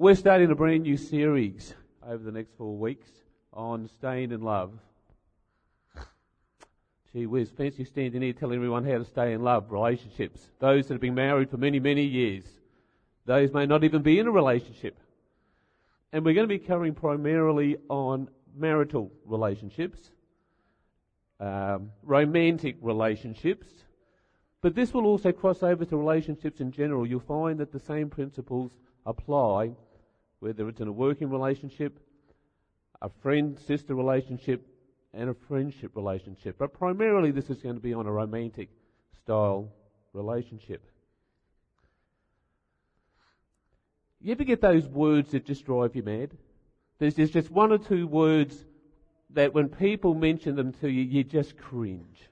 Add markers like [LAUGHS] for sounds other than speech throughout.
We're starting a brand new series over the next four weeks on staying in love. Gee whiz, fancy standing here telling everyone how to stay in love, relationships. Those that have been married for many, many years. Those may not even be in a relationship. And we're going to be covering primarily on marital relationships, um, romantic relationships, but this will also cross over to relationships in general. You'll find that the same principles apply whether it's in a working relationship, a friend sister relationship, and a friendship relationship. But primarily, this is going to be on a romantic style relationship. You ever get those words that just drive you mad? There's, just one or two words that when people mention them to you, you just cringe.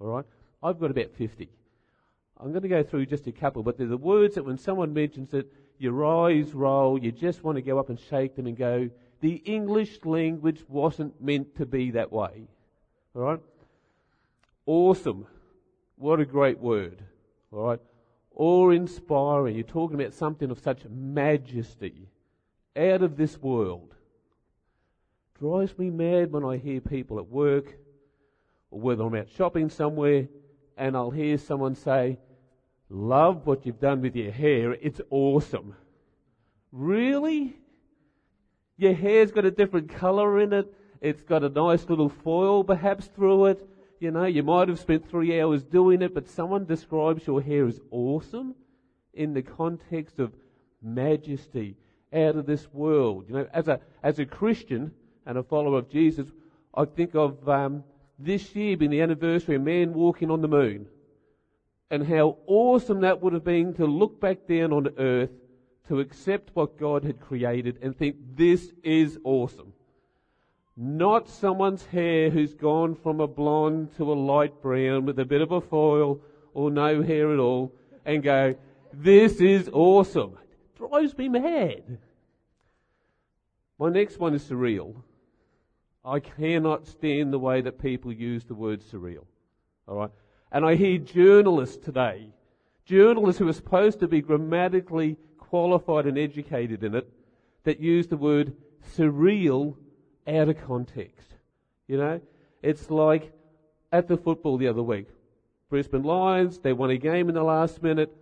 Alright? I've got about 50. I'm going to go through just a couple, but they're the words that when someone mentions it, your eyes roll, you just want to go up and shake them and go, the English language wasn't meant to be that way. Alright? Awesome. What a great word. Alright? Awe inspiring. You're talking about something of such majesty. Out of this world. Drives me mad when I hear people at work or whether I'm out shopping somewhere and I'll hear someone say, love what you've done with your hair. It's awesome. Really? Your hair's got a different colour in it. It's got a nice little foil perhaps through it. You know, you might have spent three hours doing it, but someone describes your hair as awesome in the context of majesty out of this world. You know, as a, as a Christian and a follower of Jesus, I think of um, this year being the anniversary of man walking on the moon and how awesome that would have been to look back down on earth to accept what God had created and think this is awesome. Not someone's hair who's gone from a blonde to a light brown with a bit of a foil or no hair at all and go, this is awesome. It drives me mad. My next one is surreal. I cannot stand the way that people use the word surreal. Alright? And I hear journalists today, journalists who are supposed to be grammatically qualified and educated in it, that use the word surreal out of context. You know? It's like at the football the other week. Brisbane Lions, they won a game in the last minute.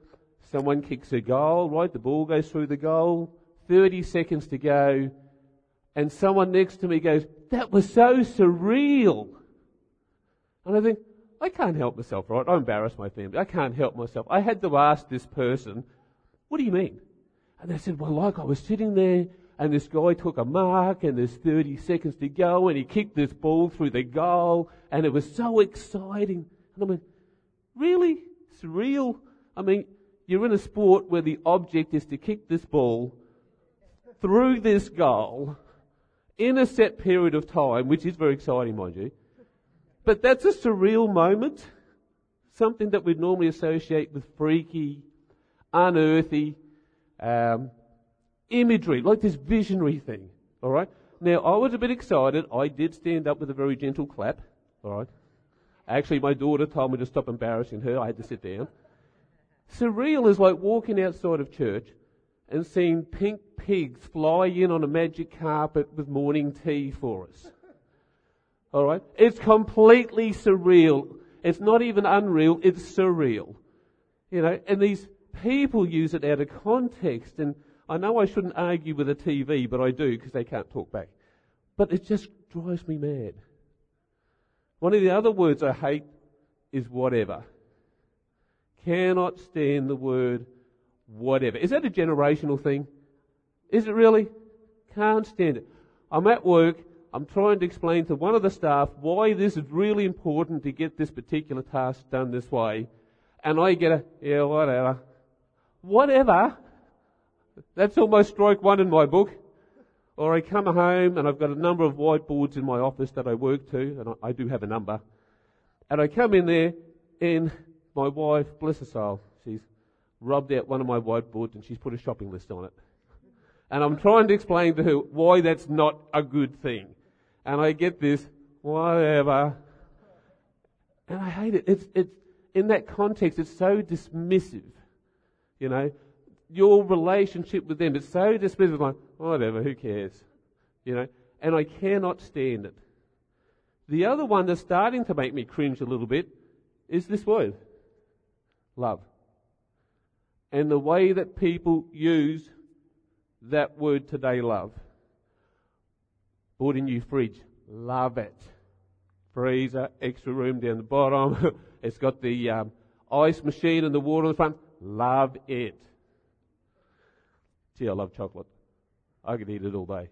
Someone kicks a goal, right? The ball goes through the goal. 30 seconds to go. And someone next to me goes, that was so surreal. And I think, I can't help myself, right? I embarrass my family. I can't help myself. I had to ask this person, what do you mean? And they said, well, like I was sitting there and this guy took a mark and there's 30 seconds to go and he kicked this ball through the goal and it was so exciting. And I mean, really? Surreal? I mean, you're in a sport where the object is to kick this ball through this goal in a set period of time, which is very exciting, mind you. But that's a surreal moment. Something that we'd normally associate with freaky, unearthly um, imagery, like this visionary thing. All right. Now I was a bit excited. I did stand up with a very gentle clap. All right. Actually, my daughter told me to stop embarrassing her. I had to sit down. Surreal is like walking outside of church and seeing pink pigs fly in on a magic carpet with morning tea for us. Alright? It's completely surreal. It's not even unreal, it's surreal. You know, and these people use it out of context and I know I shouldn't argue with a TV, but I do because they can't talk back. But it just drives me mad. One of the other words I hate is whatever. Cannot stand the word whatever. Is that a generational thing? Is it really? Can't stand it. I'm at work I'm trying to explain to one of the staff why this is really important to get this particular task done this way. And I get a, yeah, whatever. Whatever. That's almost stroke one in my book. Or I come home and I've got a number of whiteboards in my office that I work to, and I, I do have a number. And I come in there and my wife, bless her soul, she's rubbed out one of my whiteboards and she's put a shopping list on it. And I'm trying to explain to her why that's not a good thing and I get this, whatever. And I hate it. It's, it's, in that context, it's so dismissive. You know, your relationship with them is so dismissive, like, whatever, who cares? You know, and I cannot stand it. The other one that's starting to make me cringe a little bit is this word. Love. And the way that people use that word today, love. Bought a new fridge. Love it. Freezer, extra room down the bottom. [LAUGHS] it's got the um, ice machine and the water in the front. Love it. Gee, I love chocolate. I could eat it all day.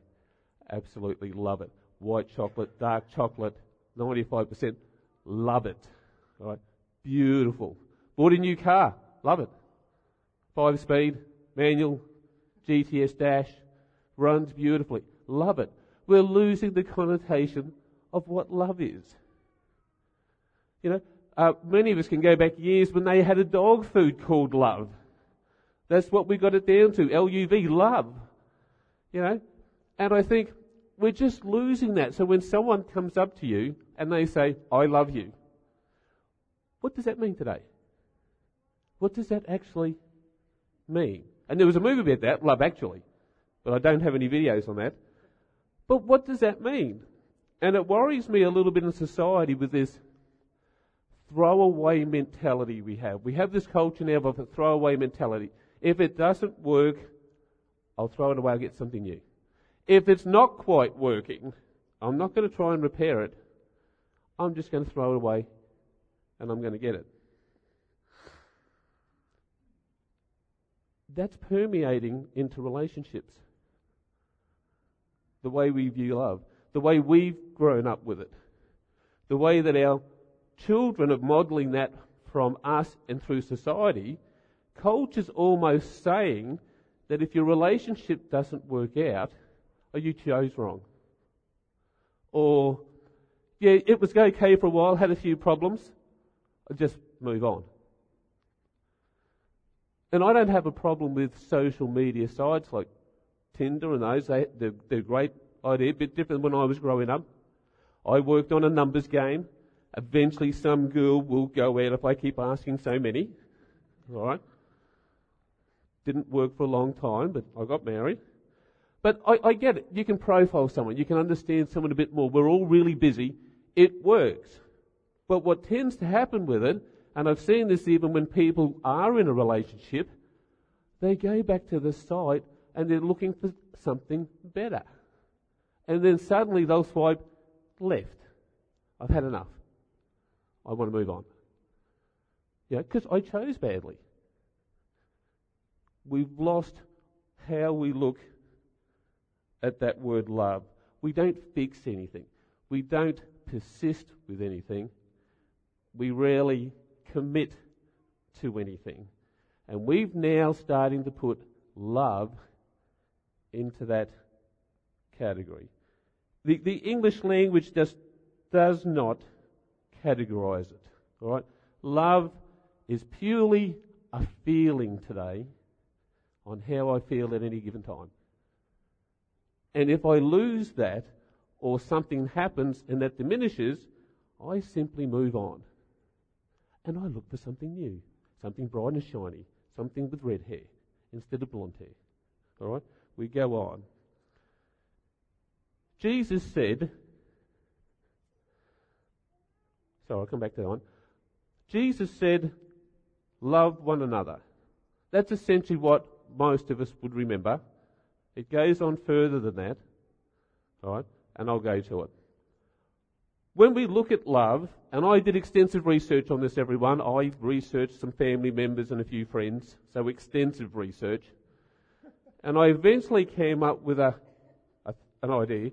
Absolutely love it. White chocolate, dark chocolate, 95%. Love it. All right. Beautiful. Bought a new car. Love it. Five speed, manual, GTS dash. Runs beautifully. Love it. We're losing the connotation of what love is. You know, uh, many of us can go back years when they had a dog food called love. That's what we got it down to. L-U-V, love. You know? And I think we're just losing that. So when someone comes up to you and they say, I love you, what does that mean today? What does that actually mean? And there was a movie about that, Love Actually, but I don't have any videos on that. But what does that mean? And it worries me a little bit in society with this throwaway mentality we have. We have this culture now of a throwaway mentality. If it doesn't work, I'll throw it away, I'll get something new. If it's not quite working, I'm not going to try and repair it. I'm just going to throw it away and I'm going to get it. That's permeating into relationships. The way we view love, the way we've grown up with it, the way that our children are modeling that from us and through society, culture's almost saying that if your relationship doesn't work out, or you chose wrong. Or, yeah, it was okay for a while, had a few problems, just move on. And I don't have a problem with social media sites like Tinder and those. They, they're, they're great oh, idea, a bit different when I was growing up. I worked on a numbers game. Eventually some girl will go out if I keep asking so many. Alright? Didn't work for a long time, but I got married. But I, I get it. You can profile someone. You can understand someone a bit more. We're all really busy. It works. But what tends to happen with it, and I've seen this even when people are in a relationship, they go back to the site and they're looking for something better. And then suddenly they'll swipe left. I've had enough. I want to move on. Yeah, because I chose badly. We've lost how we look at that word love. We don't fix anything. We don't persist with anything. We rarely commit to anything. And we've now starting to put love into that category. The, the English language just does not categorize it. All right? Love is purely a feeling today on how I feel at any given time. And if I lose that, or something happens and that diminishes, I simply move on. And I look for something new, something bright and shiny, something with red hair instead of blonde hair. All right? We go on. Jesus said, sorry, I'll come back to that one. Jesus said, love one another. That's essentially what most of us would remember. It goes on further than that. Alright? And I'll go to it. When we look at love, and I did extensive research on this, everyone. I researched some family members and a few friends, so extensive research. And I eventually came up with a, a an idea.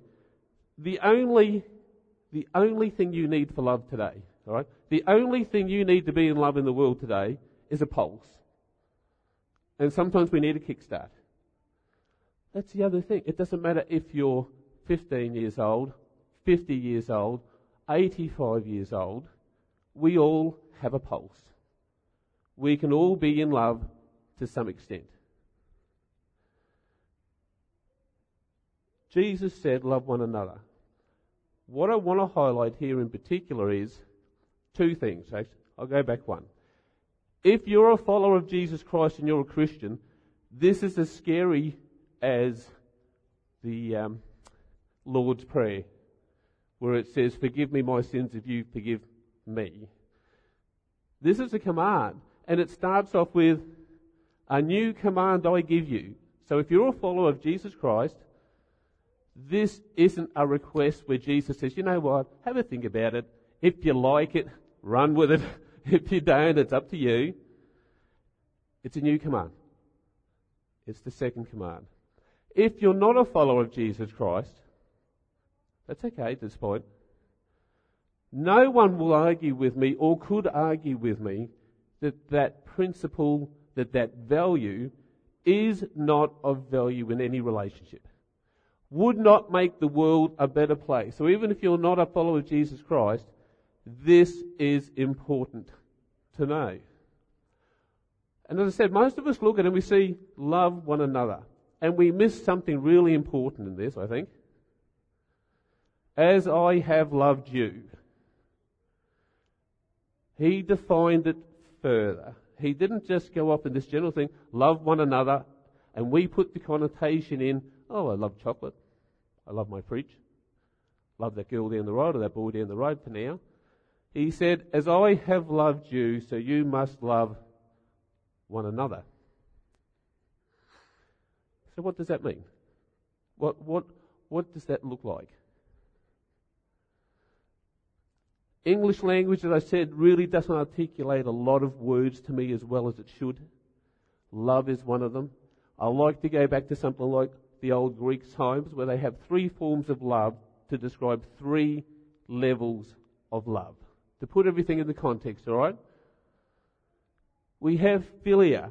The only the only thing you need for love today, all right? The only thing you need to be in love in the world today is a pulse. And sometimes we need a kickstart. That's the other thing. It doesn't matter if you're 15 years old, 50 years old, 85 years old. We all have a pulse. We can all be in love to some extent. Jesus said, love one another. What I want to highlight here in particular is two things. I'll go back one. If you're a follower of Jesus Christ and you're a Christian, This is as scary as the um, Lord's Prayer, where it says, Forgive me my sins if you forgive me. This is a command, and it starts off with, A new command I give you. So if you're a follower of Jesus Christ, this isn't a request where Jesus says, You know what? Have a think about it. If you like it, run with it. [LAUGHS] If you don't, it's up to you. It's a new command. It's the second command. If you're not a follower of Jesus Christ, that's okay at this point. No one will argue with me or could argue with me that that principle, that that value is not of value in any relationship. Would not make the world a better place. So even if you're not a follower of Jesus Christ, this is important to know. And as I said, most of us look at it and we see love one another. And we miss something really important in this, I think. As I have loved you. He defined it further. He didn't just go off in this general thing, love one another, and we put the connotation in, oh, I love chocolate. I love my fridge. Love that girl down the road or that boy down the road for now. He said, As I have loved you, so you must love one another. So, what does that mean? What, what, what does that look like? English language, as I said, really doesn't articulate a lot of words to me as well as it should. Love is one of them. I like to go back to something like the old Greek times where they have three forms of love to describe three levels of love to put everything in the context, alright? We have philia.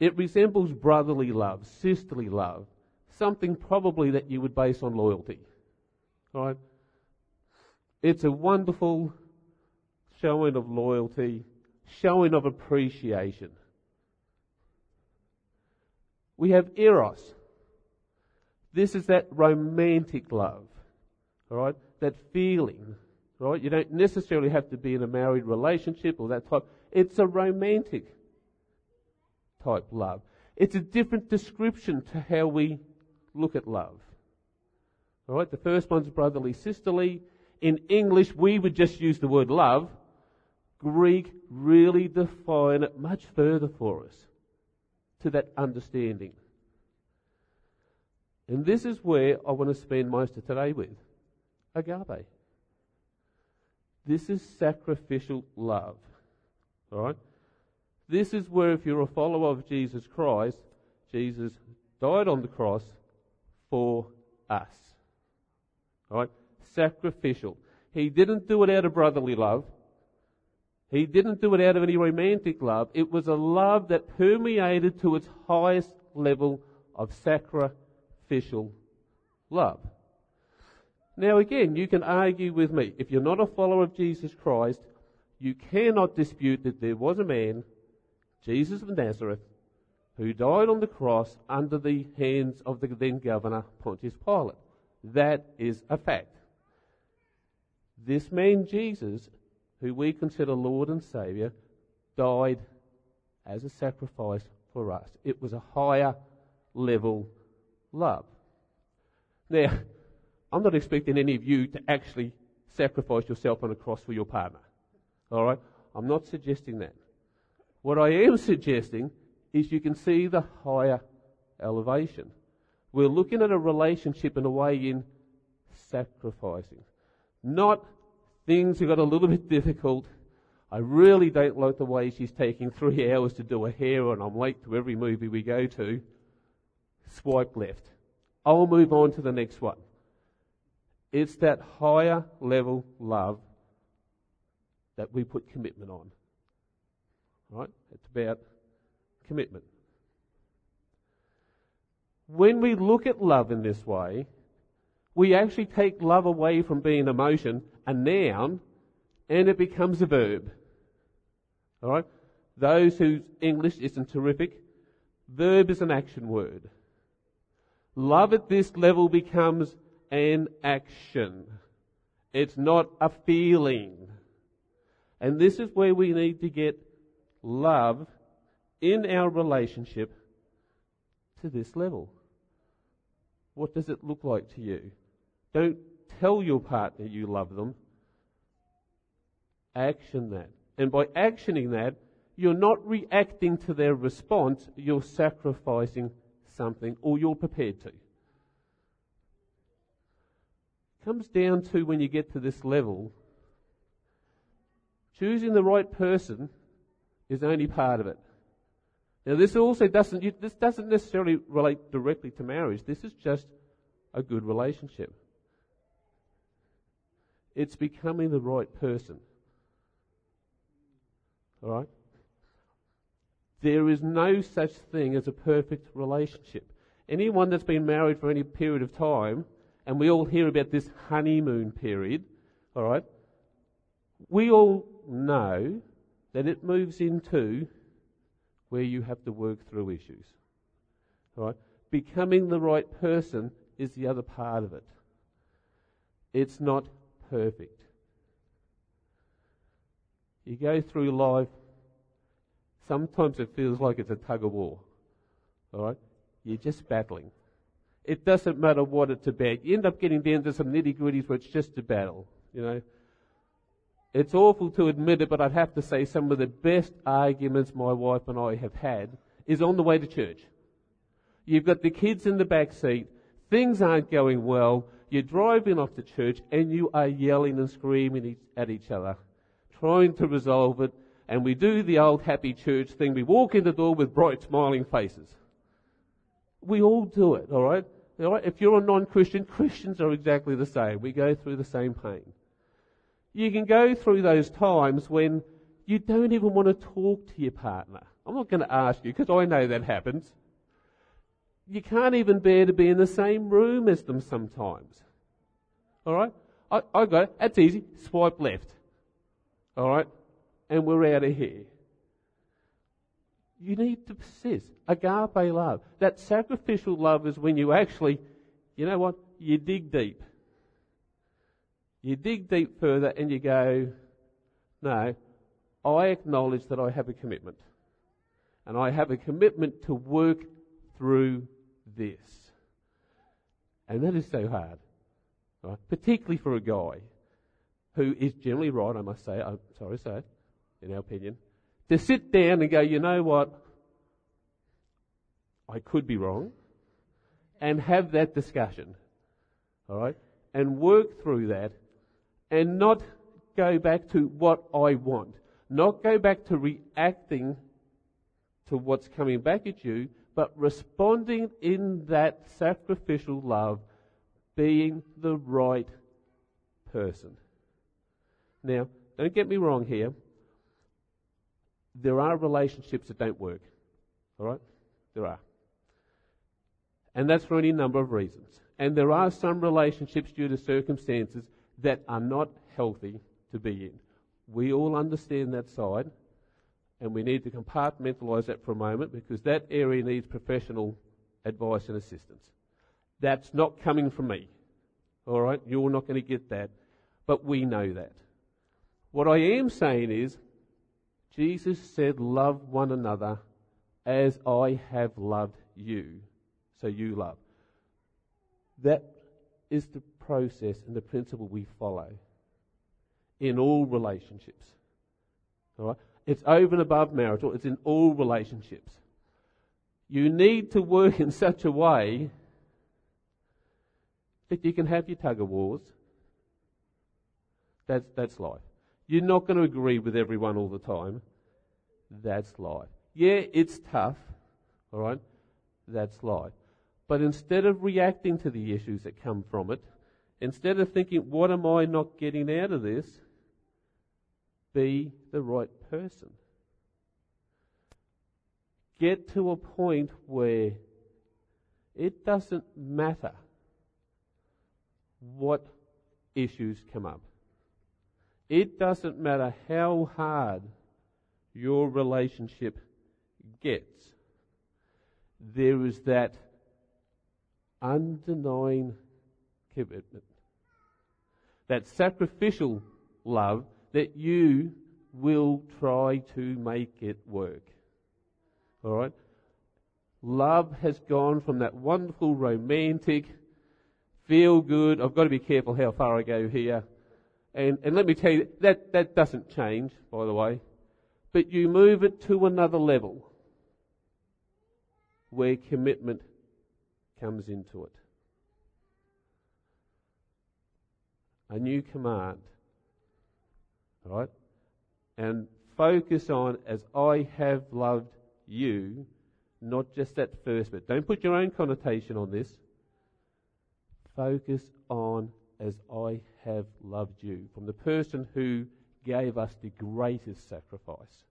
It resembles brotherly love, sisterly love, something probably that you would base on loyalty. Alright? It's a wonderful showing of loyalty, showing of appreciation. We have eros. This is that romantic love. Alright? That feeling right? You don't necessarily have to be in a married relationship or that type. It's a romantic type love. It's a different description to how we look at love. All right, the first one's brotherly, sisterly. In English, we would just use the word love. Greek really define it much further for us to that understanding. And this is where I want to spend most of today with agape. This is sacrificial love. Alright? This is where if you're a follower of Jesus Christ, Jesus died on the cross for us. Alright? Sacrificial. He didn't do it out of brotherly love. He didn't do it out of any romantic love. It was a love that permeated to its highest level of sacrificial love. Now again, you can argue with me. If you're not a follower of Jesus Christ, you cannot dispute that there was a man, Jesus of Nazareth, who died on the cross under the hands of the then governor Pontius Pilate. That is a fact. This man Jesus, who we consider Lord and Saviour, died as a sacrifice for us. It was a higher level love. Now, I'm not expecting any of you to actually sacrifice yourself on a cross for your partner. Alright? I'm not suggesting that. What I am [LAUGHS] suggesting is you can see the higher elevation. We're looking at a relationship in a way in sacrificing. Not things have got a little [LAUGHS] bit difficult. I really don't like the way she's taking three [LAUGHS] hours to do a hair and I'm late to every movie we go to. Swipe left. I'll move on to the next one. It's that higher level love that we put commitment on. Right? It's about commitment. When we look at love in this way, we actually take love away from being emotion, a noun, and it becomes a verb. Alright? Those whose English isn't terrific, verb is an action word. Love at this level becomes an action. It's not a feeling. And this is where we need to get love in our relationship to this level. What does it look like to you? Don't tell your partner you love them. Action that. And by actioning that, you're not reacting to their response, you're sacrificing something, or you're prepared to. Comes down to when you get to this level, choosing the right person is only part of it. Now, this also doesn't, this doesn't necessarily relate directly to marriage. This is just a good relationship. It's becoming the right person. Alright? There is no such thing as a perfect relationship. Anyone that's been married for any period of time, and we all hear about this honeymoon period, alright? We all know that it moves into where you have to work through issues. All right? Becoming the right person is the other part of it. It's not perfect. You go through life, sometimes it feels like it's a tug of war. All right? You're just battling. It doesn't matter what it's about. You end up getting down to some nitty gritties where it's just a battle. You know, it's awful to admit it, but I'd have to say some of the best arguments my wife and I have had is on the way to church. You've got the kids in the back seat, things aren't going well, you're driving off to church and you are yelling and screaming at each other, trying to resolve it, and we do the old happy church thing. We walk in the door with bright smiling faces. We all do it, alright? Alright? If you're a non-Christian, Christians are exactly the same. We go through the same pain. You can go through those times when you don't even want to talk to your partner. I'm not going to ask you because I know that happens. You can't even bear to be in the same room as them sometimes. Alright? I, I it. That's easy. Swipe left. Alright? And we're out of here. You need to persist. Agape love. That sacrificial love is when you actually, you know what? You dig deep. You dig deep further and you go, no, I acknowledge that I have a commitment. And I have a commitment to work through this. And that is so hard. Right? Particularly for a guy who is generally right, I must say, I'm sorry to say, in our opinion, to sit down and go, you know what? I could be wrong. And have that discussion. Alright? And work through that and not go back to what I want. Not go back to reacting to what's coming back at you, but responding in that sacrificial love, being the right person. Now, don't get me wrong here. There are relationships that don't work. Alright? There are. And that's for any number of reasons. And there are some relationships due to circumstances that are not healthy to be in. We all understand that side, and we need to compartmentalize that for a moment because that area needs professional advice and assistance. That's not coming from me. All right? You're not going to get that. But we know that. What I am saying is, Jesus said, Love one another as I have loved you. So you love. That is the process and the principle we follow in all relationships. All right? It's over and above marital, it's in all relationships. You need to work [LAUGHS] in such a way that you can have your tug of wars. That's, that's life. You're not going to agree with everyone all the time. That's life. Yeah, it's tough. All right? That's life. But instead of reacting to the issues that come from it, Instead of thinking, what am I not getting out of this? Be the right person. Get to a point where it doesn't matter what issues come up. It doesn't matter how hard your relationship gets. There is that undenying commitment. That sacrificial love that you will try to make it work. Alright? Love has gone from that wonderful romantic, feel good, I've got to be careful how far I go here. And, and let me tell you, that, that doesn't change, by the way. But you move it to another level where commitment comes into it. A new command. Right? And focus on as I have loved you, not just that first bit. Don't put your own connotation on this. Focus on as I have loved you. From the person who gave us the greatest sacrifice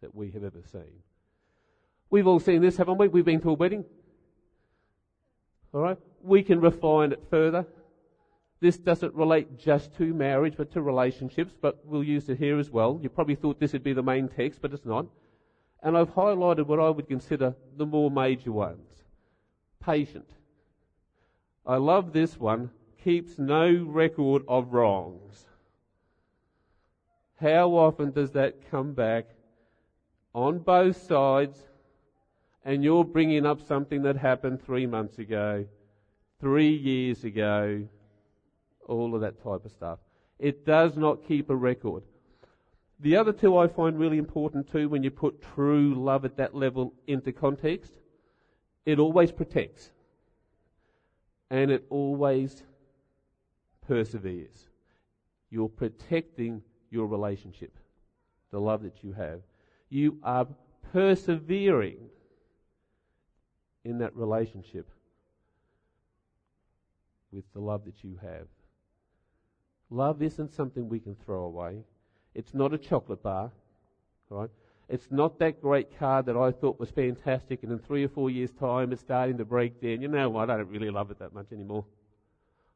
that we have ever seen. We've all seen this, haven't we? We've been to a wedding. Alright? We can refine it further. This doesn't relate just to marriage, but to relationships, but we'll use it here as well. You probably thought this would be the main text, but it's not. And I've highlighted what I would consider the more major ones. Patient. I love this one. Keeps no record of wrongs. How often does that come back on both sides and you're bringing up something that happened three months ago, three years ago, all of that type of stuff. It does not keep a record. The other two I find really important too when you put true love at that level into context. It always protects. And it always perseveres. You're protecting your relationship, the love that you have. You are persevering in that relationship with the love that you have. Love isn't something we can throw away. It's not a chocolate bar, right? It's not that great car that I thought was fantastic, and in three or four years' time, it's starting to break down. You know what? I don't really love it that much anymore.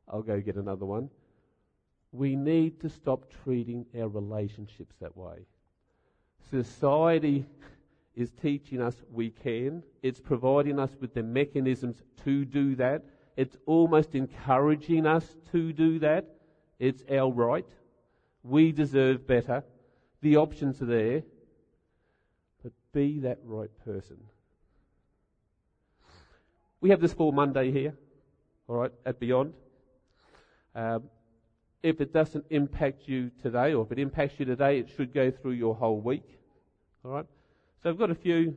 I'll go get another one. We need to stop treating our relationships that way. Society is teaching us we can. It's providing us with the mechanisms to do that. It's almost encouraging us to do that. It's our right. We deserve better. The options are there. But be that right person. We have this for Monday here, all right, at Beyond. Um, if it doesn't impact you today, or if it impacts you today, it should go through your whole week. All right? So I've got a few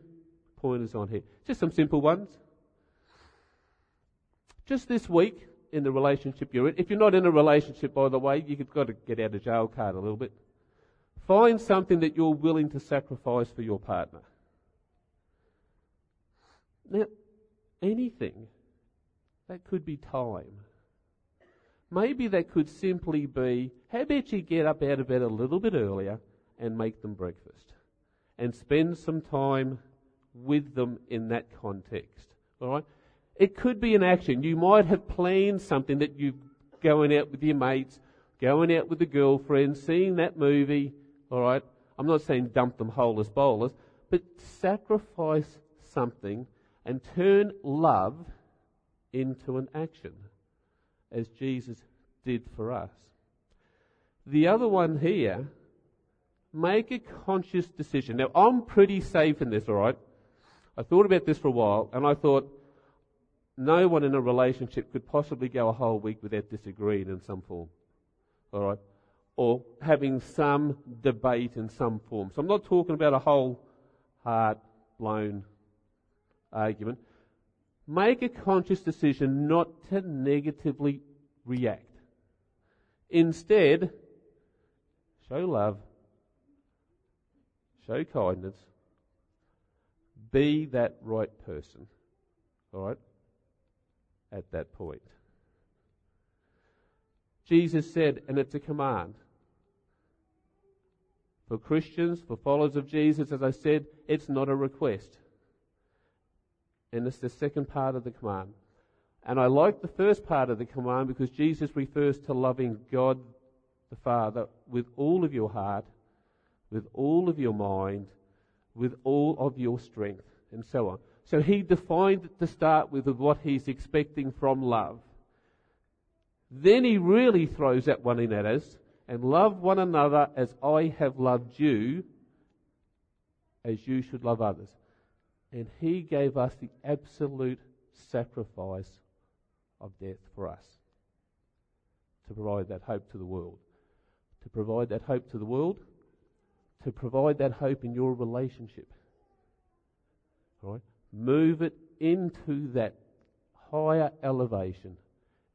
pointers on here. Just some simple ones. Just this week in the relationship you're in, if you're not in a relationship, by the way, you've got to get out of jail card a little bit. Find something that you're willing to sacrifice for your partner. Now, anything. That could be time. Maybe that could simply be, how about you get up out of bed a little bit earlier and make them breakfast? and spend some time with them in that context. All right? It could be an action. You might have planned something that you're going out with your mates, going out with the girlfriend, seeing that movie. All right? I'm not saying dump them whole as bowlers, but sacrifice something and turn love into an action, as Jesus did for us. The other one here Make a conscious decision. Now, I'm pretty safe in this, alright? I thought about this for a while, and I thought no one in a relationship could possibly go a whole week without disagreeing in some form. Alright? Or having some debate in some form. So I'm not talking about a whole heart blown argument. Make a conscious decision not to negatively react. Instead, show love show kindness, be that right person, all right, at that point. Jesus said, and it's a command. For Christians, for followers of Jesus, as I said, it's not a request. And it's the second part of the command. And I like the first part of the command because Jesus refers to loving God the Father with all of your heart, with all of your mind, with all of your strength, and so on. So he defined it to start with what he's expecting from love. Then he really throws that one in at us, and love one another as I have loved you, as you should love others. And He gave us the absolute sacrifice of death for us to provide that hope to the world. To provide that hope to the world, to provide that hope in your relationship. All right? Move it into that higher elevation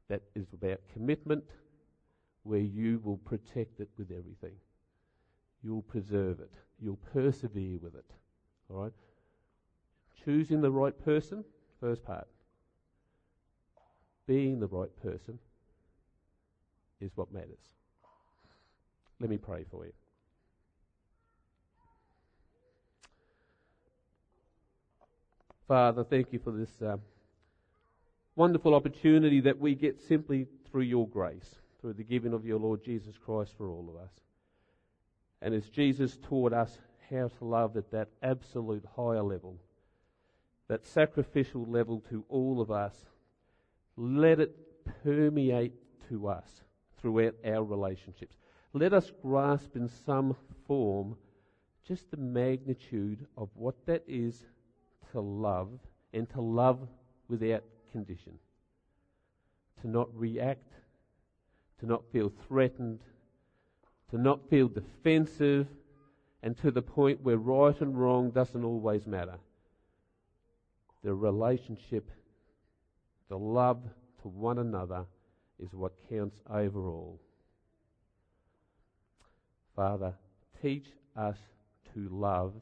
that is about commitment, where you will protect it with everything. You'll preserve it. You'll persevere with it. All right? Choosing the right person, first part. Being the right person is what matters. Let me pray for you. Father, thank you for this uh, wonderful opportunity that we get simply through your grace, through the giving of your Lord Jesus Christ for all of us. And as Jesus taught us how to love at that absolute higher level, that sacrificial level to all of us, let it permeate to us throughout our relationships. Let us grasp in some form just the magnitude of what that is to love and to love without condition. To not react, to not feel threatened, to not feel defensive, and to the point where right and wrong doesn't always matter. The relationship, the love to one another is what counts overall. Father, teach us to love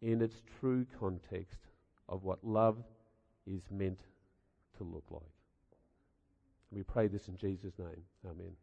in its true context of what love is meant to look like. We pray this in Jesus' name. Amen.